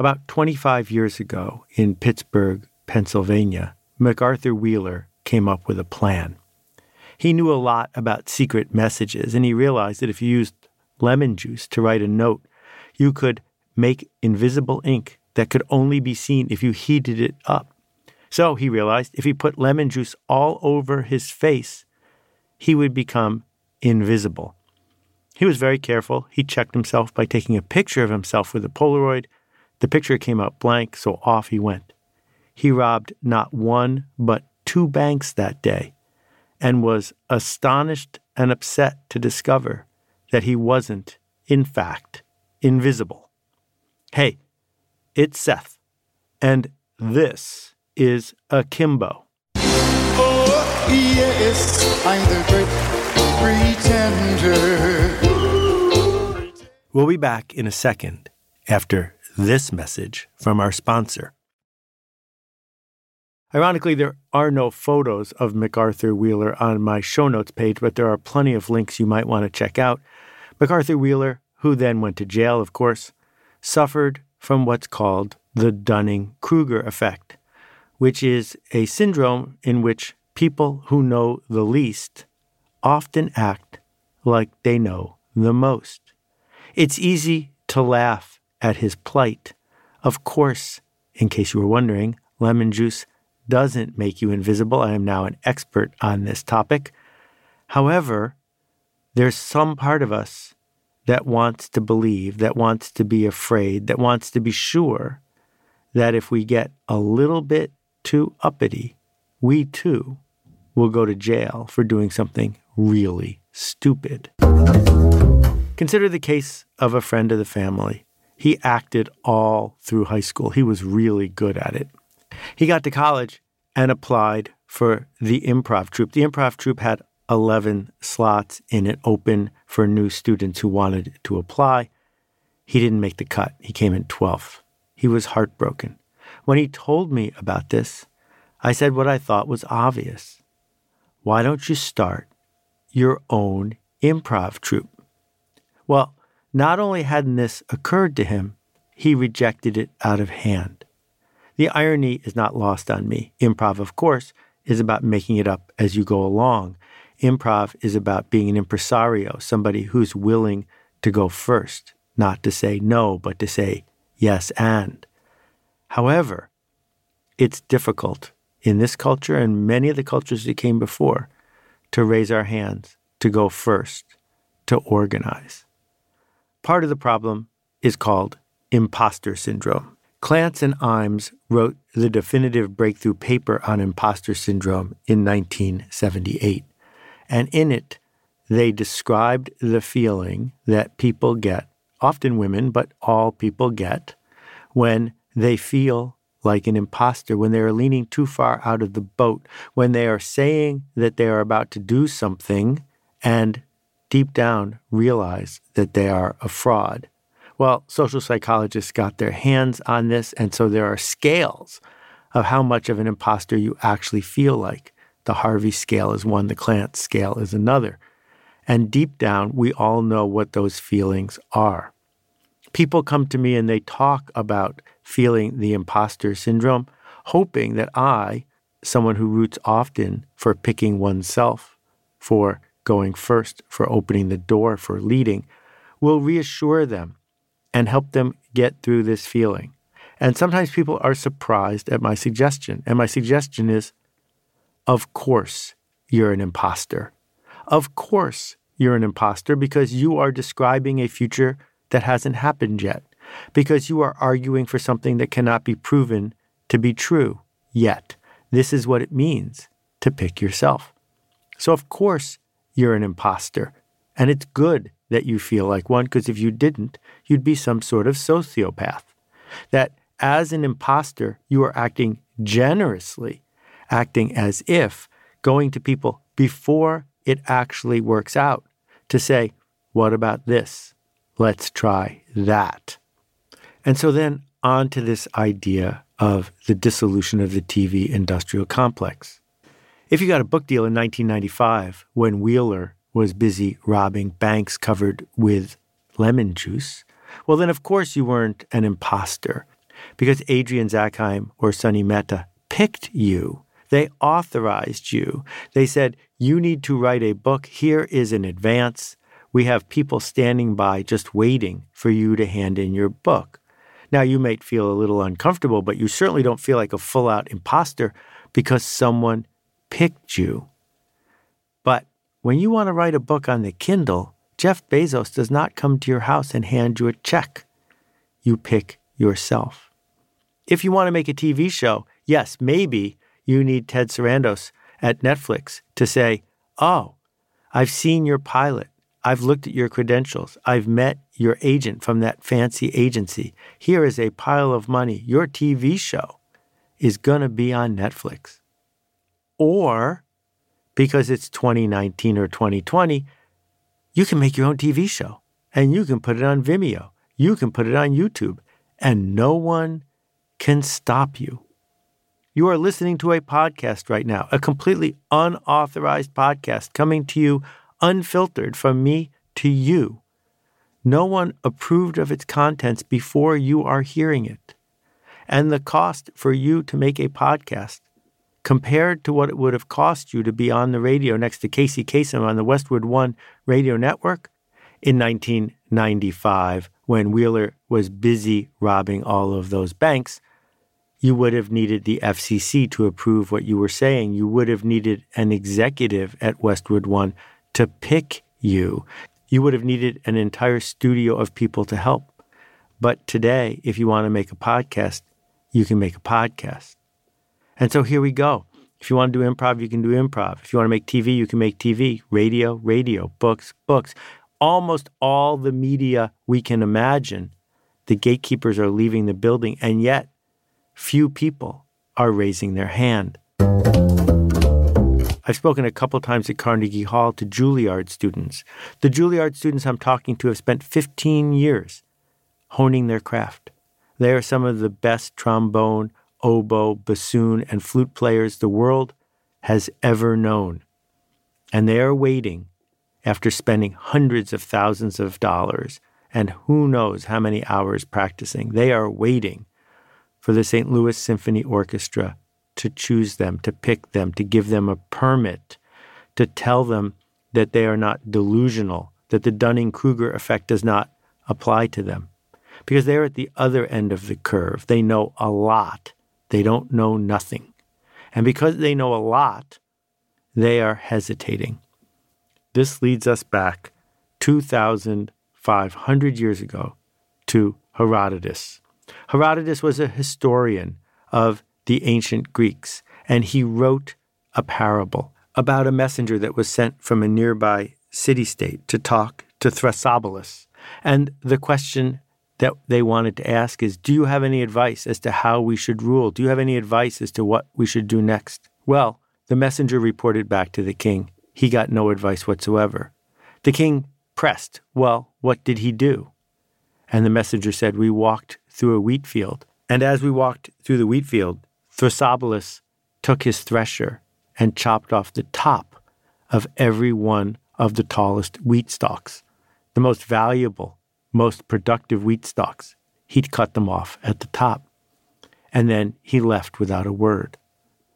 About 25 years ago in Pittsburgh, Pennsylvania, MacArthur Wheeler came up with a plan. He knew a lot about secret messages, and he realized that if you used lemon juice to write a note, you could make invisible ink that could only be seen if you heated it up. So he realized if he put lemon juice all over his face, he would become invisible. He was very careful. He checked himself by taking a picture of himself with a Polaroid. The picture came out blank, so off he went. He robbed not one, but two banks that day and was astonished and upset to discover that he wasn't, in fact, invisible. Hey, it's Seth, and this is Akimbo. Oh, yes, I'm the great pretender. We'll be back in a second after this message from our sponsor. Ironically, there are no photos of MacArthur Wheeler on my show notes page, but there are plenty of links you might want to check out. MacArthur Wheeler, who then went to jail, of course, suffered from what's called the Dunning Kruger effect, which is a syndrome in which people who know the least often act like they know the most. It's easy to laugh at his plight. Of course, in case you were wondering, lemon juice doesn't make you invisible. I am now an expert on this topic. However, there's some part of us that wants to believe, that wants to be afraid, that wants to be sure that if we get a little bit too uppity, we too will go to jail for doing something really stupid. Consider the case of a friend of the family. He acted all through high school. He was really good at it. He got to college and applied for the improv troupe. The improv troupe had 11 slots in it open for new students who wanted to apply. He didn't make the cut. He came in 12th. He was heartbroken. When he told me about this, I said what I thought was obvious. Why don't you start your own improv troupe? Well, not only hadn't this occurred to him, he rejected it out of hand. The irony is not lost on me. Improv, of course, is about making it up as you go along. Improv is about being an impresario, somebody who's willing to go first, not to say no, but to say yes and. However, it's difficult in this culture and many of the cultures that came before to raise our hands, to go first, to organize. Part of the problem is called imposter syndrome. Clance and Imes wrote the definitive breakthrough paper on imposter syndrome in 1978. And in it, they described the feeling that people get, often women, but all people get, when they feel like an imposter, when they are leaning too far out of the boat, when they are saying that they are about to do something and deep down realize that they are a fraud. Well, social psychologists got their hands on this, and so there are scales of how much of an imposter you actually feel like. The Harvey scale is one, the Clance scale is another. And deep down, we all know what those feelings are. People come to me and they talk about feeling the imposter syndrome, hoping that I, someone who roots often for picking oneself, for going first, for opening the door, for leading, will reassure them and help them get through this feeling. And sometimes people are surprised at my suggestion. And my suggestion is of course, you're an imposter. Of course, you're an imposter because you are describing a future that hasn't happened yet, because you are arguing for something that cannot be proven to be true yet. This is what it means to pick yourself. So, of course, you're an imposter. And it's good that you feel like one, because if you didn't, you'd be some sort of sociopath. That as an imposter, you are acting generously, acting as if going to people before it actually works out to say, What about this? Let's try that. And so then on to this idea of the dissolution of the TV industrial complex. If you got a book deal in 1995 when Wheeler was busy robbing banks covered with lemon juice, well, then of course you weren't an imposter. because Adrian Zackheim or Sonny Mehta picked you. They authorized you. They said, You need to write a book. Here is an advance. We have people standing by just waiting for you to hand in your book. Now, you might feel a little uncomfortable, but you certainly don't feel like a full out imposter because someone picked you. But when you want to write a book on the Kindle, Jeff Bezos does not come to your house and hand you a check. You pick yourself. If you want to make a TV show, yes, maybe you need Ted Sarandos at Netflix to say, Oh, I've seen your pilot. I've looked at your credentials. I've met your agent from that fancy agency. Here is a pile of money. Your TV show is going to be on Netflix. Or because it's 2019 or 2020, you can make your own TV show and you can put it on Vimeo. You can put it on YouTube and no one can stop you. You are listening to a podcast right now, a completely unauthorized podcast coming to you unfiltered from me to you. No one approved of its contents before you are hearing it. And the cost for you to make a podcast, compared to what it would have cost you to be on the radio next to Casey Kasem on the Westwood One radio network in 1995, when Wheeler was busy robbing all of those banks, you would have needed the FCC to approve what you were saying. You would have needed an executive at Westwood One to pick you. You would have needed an entire studio of people to help. But today, if you want to make a podcast, you can make a podcast. And so here we go. If you want to do improv, you can do improv. If you want to make TV, you can make TV, radio, radio, books, books. Almost all the media we can imagine, the gatekeepers are leaving the building, and yet few people are raising their hand. I've spoken a couple times at Carnegie Hall to Juilliard students. The Juilliard students I'm talking to have spent 15 years honing their craft. They are some of the best trombone, oboe, bassoon, and flute players the world has ever known. And they are waiting after spending hundreds of thousands of dollars and who knows how many hours practicing. They are waiting for the St. Louis Symphony Orchestra to choose them, to pick them, to give them a permit, to tell them that they are not delusional, that the Dunning Kruger effect does not apply to them. Because they're at the other end of the curve. They know a lot, they don't know nothing. And because they know a lot, they are hesitating. This leads us back 2,500 years ago to Herodotus. Herodotus was a historian of the ancient Greeks, and he wrote a parable about a messenger that was sent from a nearby city state to talk to Thrasybulus. And the question that they wanted to ask is Do you have any advice as to how we should rule? Do you have any advice as to what we should do next? Well, the messenger reported back to the king. He got no advice whatsoever. The king pressed, Well, what did he do? And the messenger said, We walked through a wheat field. And as we walked through the wheat field, Thrasybulus took his thresher and chopped off the top of every one of the tallest wheat stalks, the most valuable, most productive wheat stalks. He'd cut them off at the top. And then he left without a word.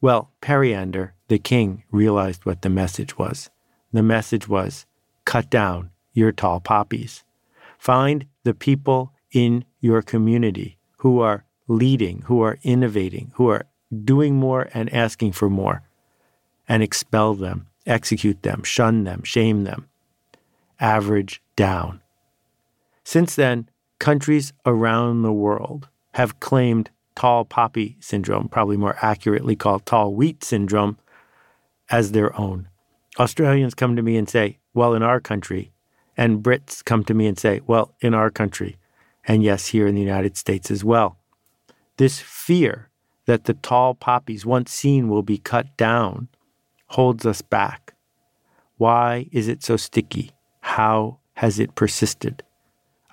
Well, Periander, the king, realized what the message was. The message was cut down your tall poppies. Find the people in your community who are leading, who are innovating, who are doing more and asking for more, and expel them, execute them, shun them, shame them. Average down. Since then, countries around the world have claimed tall poppy syndrome, probably more accurately called tall wheat syndrome, as their own. Australians come to me and say, well, in our country, and Brits come to me and say, well, in our country, and yes, here in the United States as well. This fear that the tall poppies once seen will be cut down holds us back. Why is it so sticky? How has it persisted?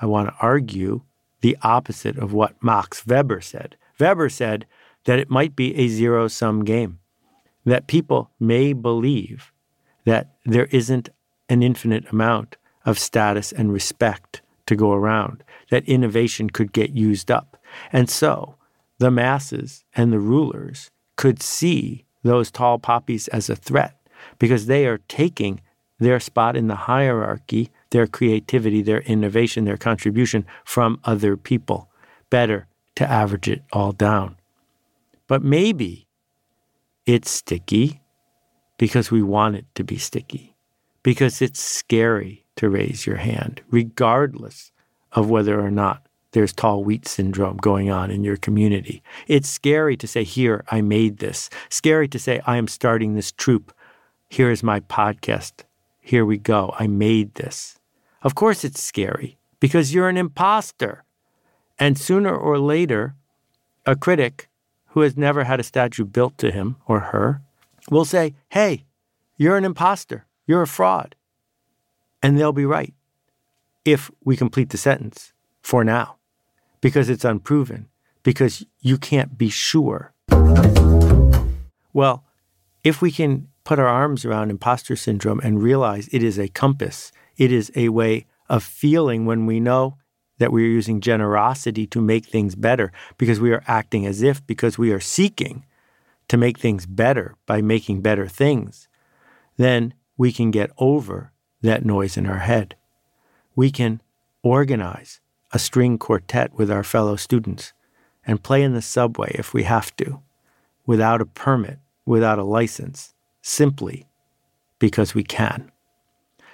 I want to argue the opposite of what Max Weber said. Weber said that it might be a zero sum game, that people may believe that there isn't an infinite amount of status and respect to go around, that innovation could get used up, And so the masses and the rulers could see those tall poppies as a threat because they are taking their spot in the hierarchy, their creativity, their innovation, their contribution from other people. Better to average it all down. But maybe it's sticky because we want it to be sticky, because it's scary to raise your hand, regardless of whether or not there's tall wheat syndrome going on in your community. It's scary to say, Here, I made this. Scary to say, I am starting this troupe. Here is my podcast. Here we go. I made this. Of course, it's scary because you're an imposter. And sooner or later, a critic who has never had a statue built to him or her will say, Hey, you're an imposter. You're a fraud. And they'll be right if we complete the sentence for now because it's unproven, because you can't be sure. Well, if we can put our arms around imposter syndrome and realize it is a compass, it is a way of feeling when we know that we are using generosity to make things better because we are acting as if, because we are seeking to make things better by making better things, then we can get over that noise in our head. We can organize a string quartet with our fellow students and play in the subway if we have to, without a permit, without a license, simply because we can.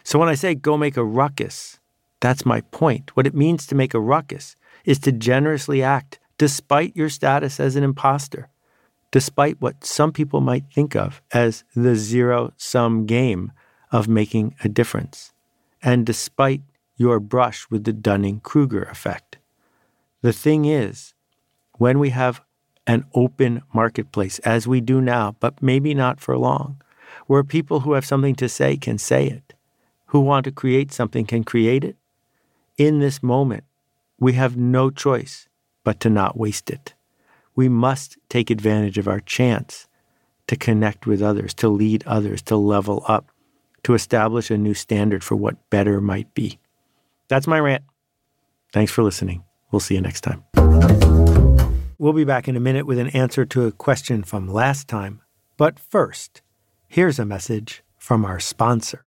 So when I say go make a ruckus, that's my point. What it means to make a ruckus is to generously act despite your status as an imposter, despite what some people might think of as the zero sum game of making a difference, and despite your brush with the Dunning Kruger effect. The thing is, when we have an open marketplace, as we do now, but maybe not for long, where people who have something to say can say it, who want to create something can create it, in this moment, we have no choice but to not waste it. We must take advantage of our chance to connect with others, to lead others, to level up, to establish a new standard for what better might be. That's my rant. Thanks for listening. We'll see you next time. We'll be back in a minute with an answer to a question from last time. But first, here's a message from our sponsor.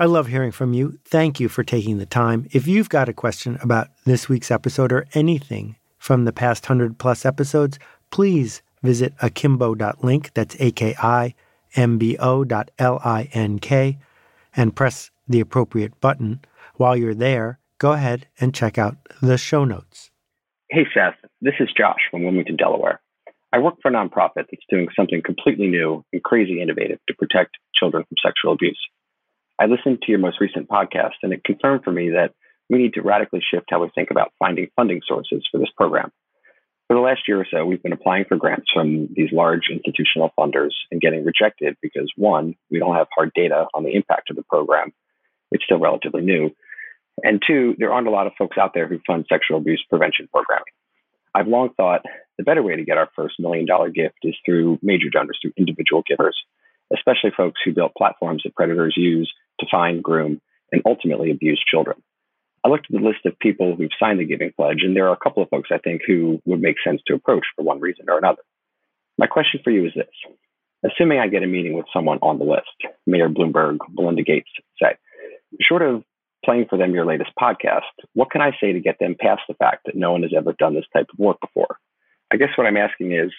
I love hearing from you. Thank you for taking the time. If you've got a question about this week's episode or anything from the past 100 plus episodes, please visit akimbo.link, that's A K I M B O dot L I N K, and press the appropriate button. While you're there, go ahead and check out the show notes. Hey, Seth. This is Josh from Wilmington, Delaware. I work for a nonprofit that's doing something completely new and crazy innovative to protect children from sexual abuse. I listened to your most recent podcast, and it confirmed for me that we need to radically shift how we think about finding funding sources for this program. For the last year or so, we've been applying for grants from these large institutional funders and getting rejected because one, we don't have hard data on the impact of the program. It's still relatively new. And two, there aren't a lot of folks out there who fund sexual abuse prevention programming. I've long thought the better way to get our first million dollar gift is through major donors, through individual givers, especially folks who built platforms that predators use to find, groom, and ultimately abuse children. I looked at the list of people who've signed the Giving Pledge, and there are a couple of folks I think who would make sense to approach for one reason or another. My question for you is this Assuming I get a meeting with someone on the list, Mayor Bloomberg, Melinda Gates, say, short of playing for them your latest podcast, what can I say to get them past the fact that no one has ever done this type of work before? I guess what I'm asking is,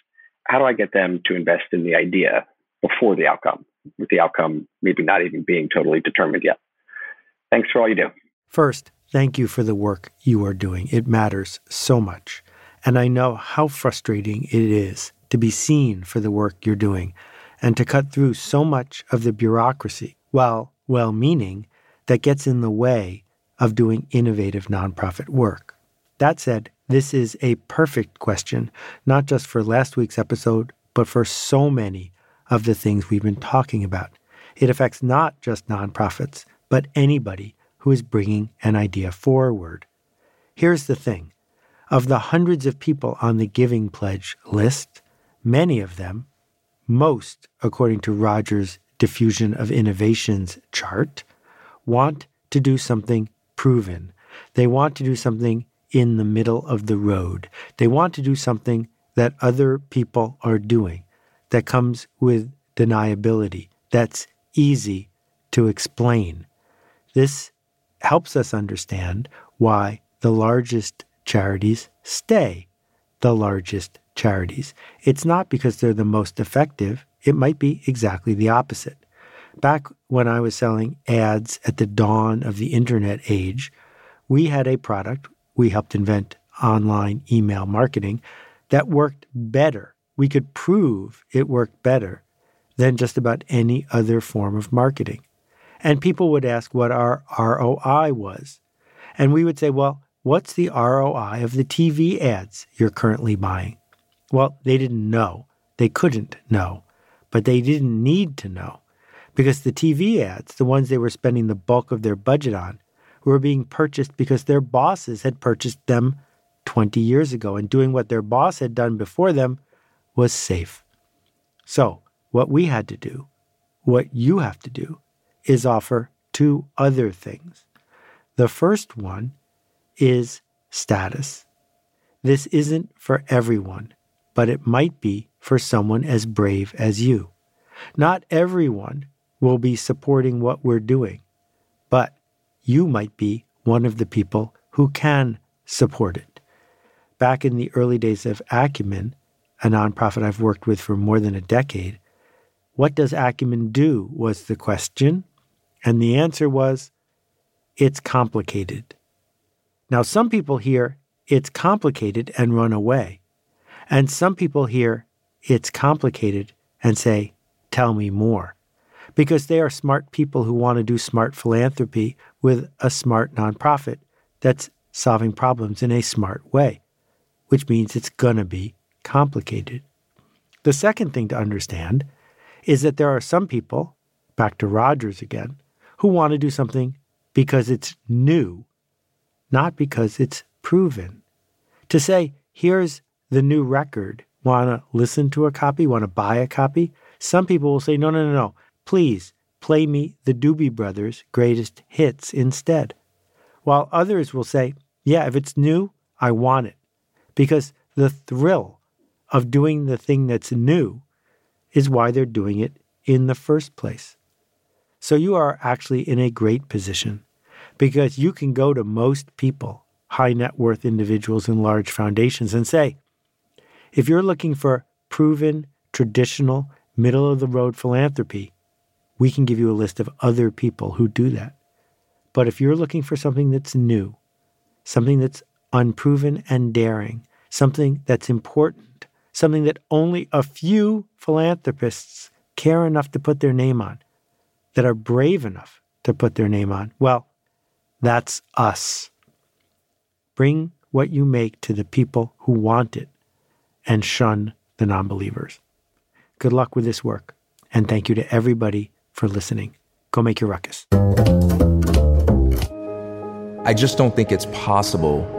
how do I get them to invest in the idea before the outcome, with the outcome maybe not even being totally determined yet? Thanks for all you do. First, thank you for the work you are doing. It matters so much. And I know how frustrating it is to be seen for the work you're doing and to cut through so much of the bureaucracy, while well meaning, that gets in the way of doing innovative nonprofit work. That said, this is a perfect question, not just for last week's episode, but for so many of the things we've been talking about. It affects not just nonprofits, but anybody who is bringing an idea forward. Here's the thing of the hundreds of people on the Giving Pledge list, many of them, most according to Rogers' Diffusion of Innovations chart, want to do something proven. They want to do something in the middle of the road. They want to do something that other people are doing that comes with deniability, that's easy to explain. This helps us understand why the largest charities stay the largest charities. It's not because they're the most effective, it might be exactly the opposite. Back when I was selling ads at the dawn of the internet age, we had a product we helped invent online email marketing that worked better. We could prove it worked better than just about any other form of marketing. And people would ask what our ROI was. And we would say, well, what's the ROI of the TV ads you're currently buying? Well, they didn't know. They couldn't know. But they didn't need to know. Because the TV ads, the ones they were spending the bulk of their budget on, were being purchased because their bosses had purchased them 20 years ago. And doing what their boss had done before them was safe. So, what we had to do, what you have to do, is offer two other things. The first one is status. This isn't for everyone, but it might be for someone as brave as you. Not everyone will be supporting what we're doing, but you might be one of the people who can support it. Back in the early days of Acumen, a nonprofit I've worked with for more than a decade, what does Acumen do was the question, and the answer was it's complicated. Now, some people hear it's complicated and run away, and some people hear it's complicated and say, tell me more. Because they are smart people who want to do smart philanthropy with a smart nonprofit that's solving problems in a smart way, which means it's going to be complicated. The second thing to understand is that there are some people, back to Rogers again, who want to do something because it's new, not because it's proven. To say, here's the new record, want to listen to a copy, want to buy a copy? Some people will say, no, no, no, no. Please play me the Doobie Brothers' greatest hits instead. While others will say, yeah, if it's new, I want it. Because the thrill of doing the thing that's new is why they're doing it in the first place. So you are actually in a great position because you can go to most people, high net worth individuals and large foundations, and say, if you're looking for proven, traditional, middle of the road philanthropy, we can give you a list of other people who do that. But if you're looking for something that's new, something that's unproven and daring, something that's important, something that only a few philanthropists care enough to put their name on, that are brave enough to put their name on, well, that's us. Bring what you make to the people who want it and shun the nonbelievers. Good luck with this work, and thank you to everybody for listening. Go make your ruckus. I just don't think it's possible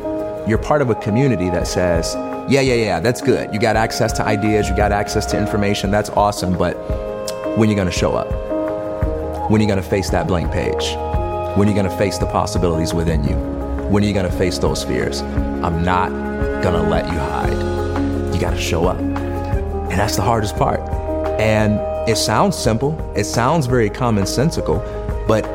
you're part of a community that says, yeah, yeah, yeah, that's good. You got access to ideas, you got access to information, that's awesome, but when are you're going to show up, when are you're going to face that blank page, when are you're going to face the possibilities within you, when are you're going to face those fears. I'm not to let you hide. You got to show up. And that's the hardest part. And it sounds simple, it sounds very commonsensical, but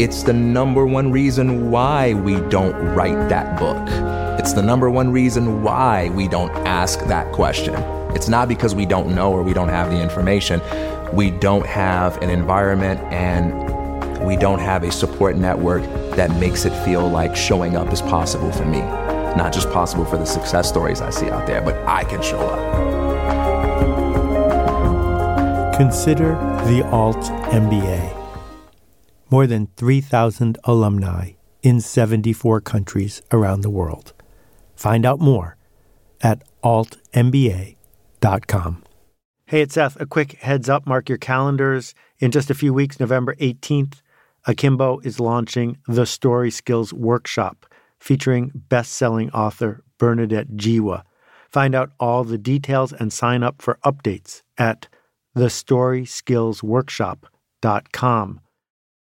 it's the number one reason why we don't write that book. It's the number one reason why we don't ask that question. It's not because we don't know or we don't have the information. We don't have an environment and we don't have a support network that makes it feel like showing up is possible for me. Not just possible for the success stories I see out there, but I can show up. Consider the Alt MBA. More than 3,000 alumni in 74 countries around the world. Find out more at altmba.com. Hey, it's Seth. A quick heads up mark your calendars. In just a few weeks, November 18th, Akimbo is launching the Story Skills Workshop featuring best selling author Bernadette Jiwa. Find out all the details and sign up for updates at thestoryskillsworkshop.com.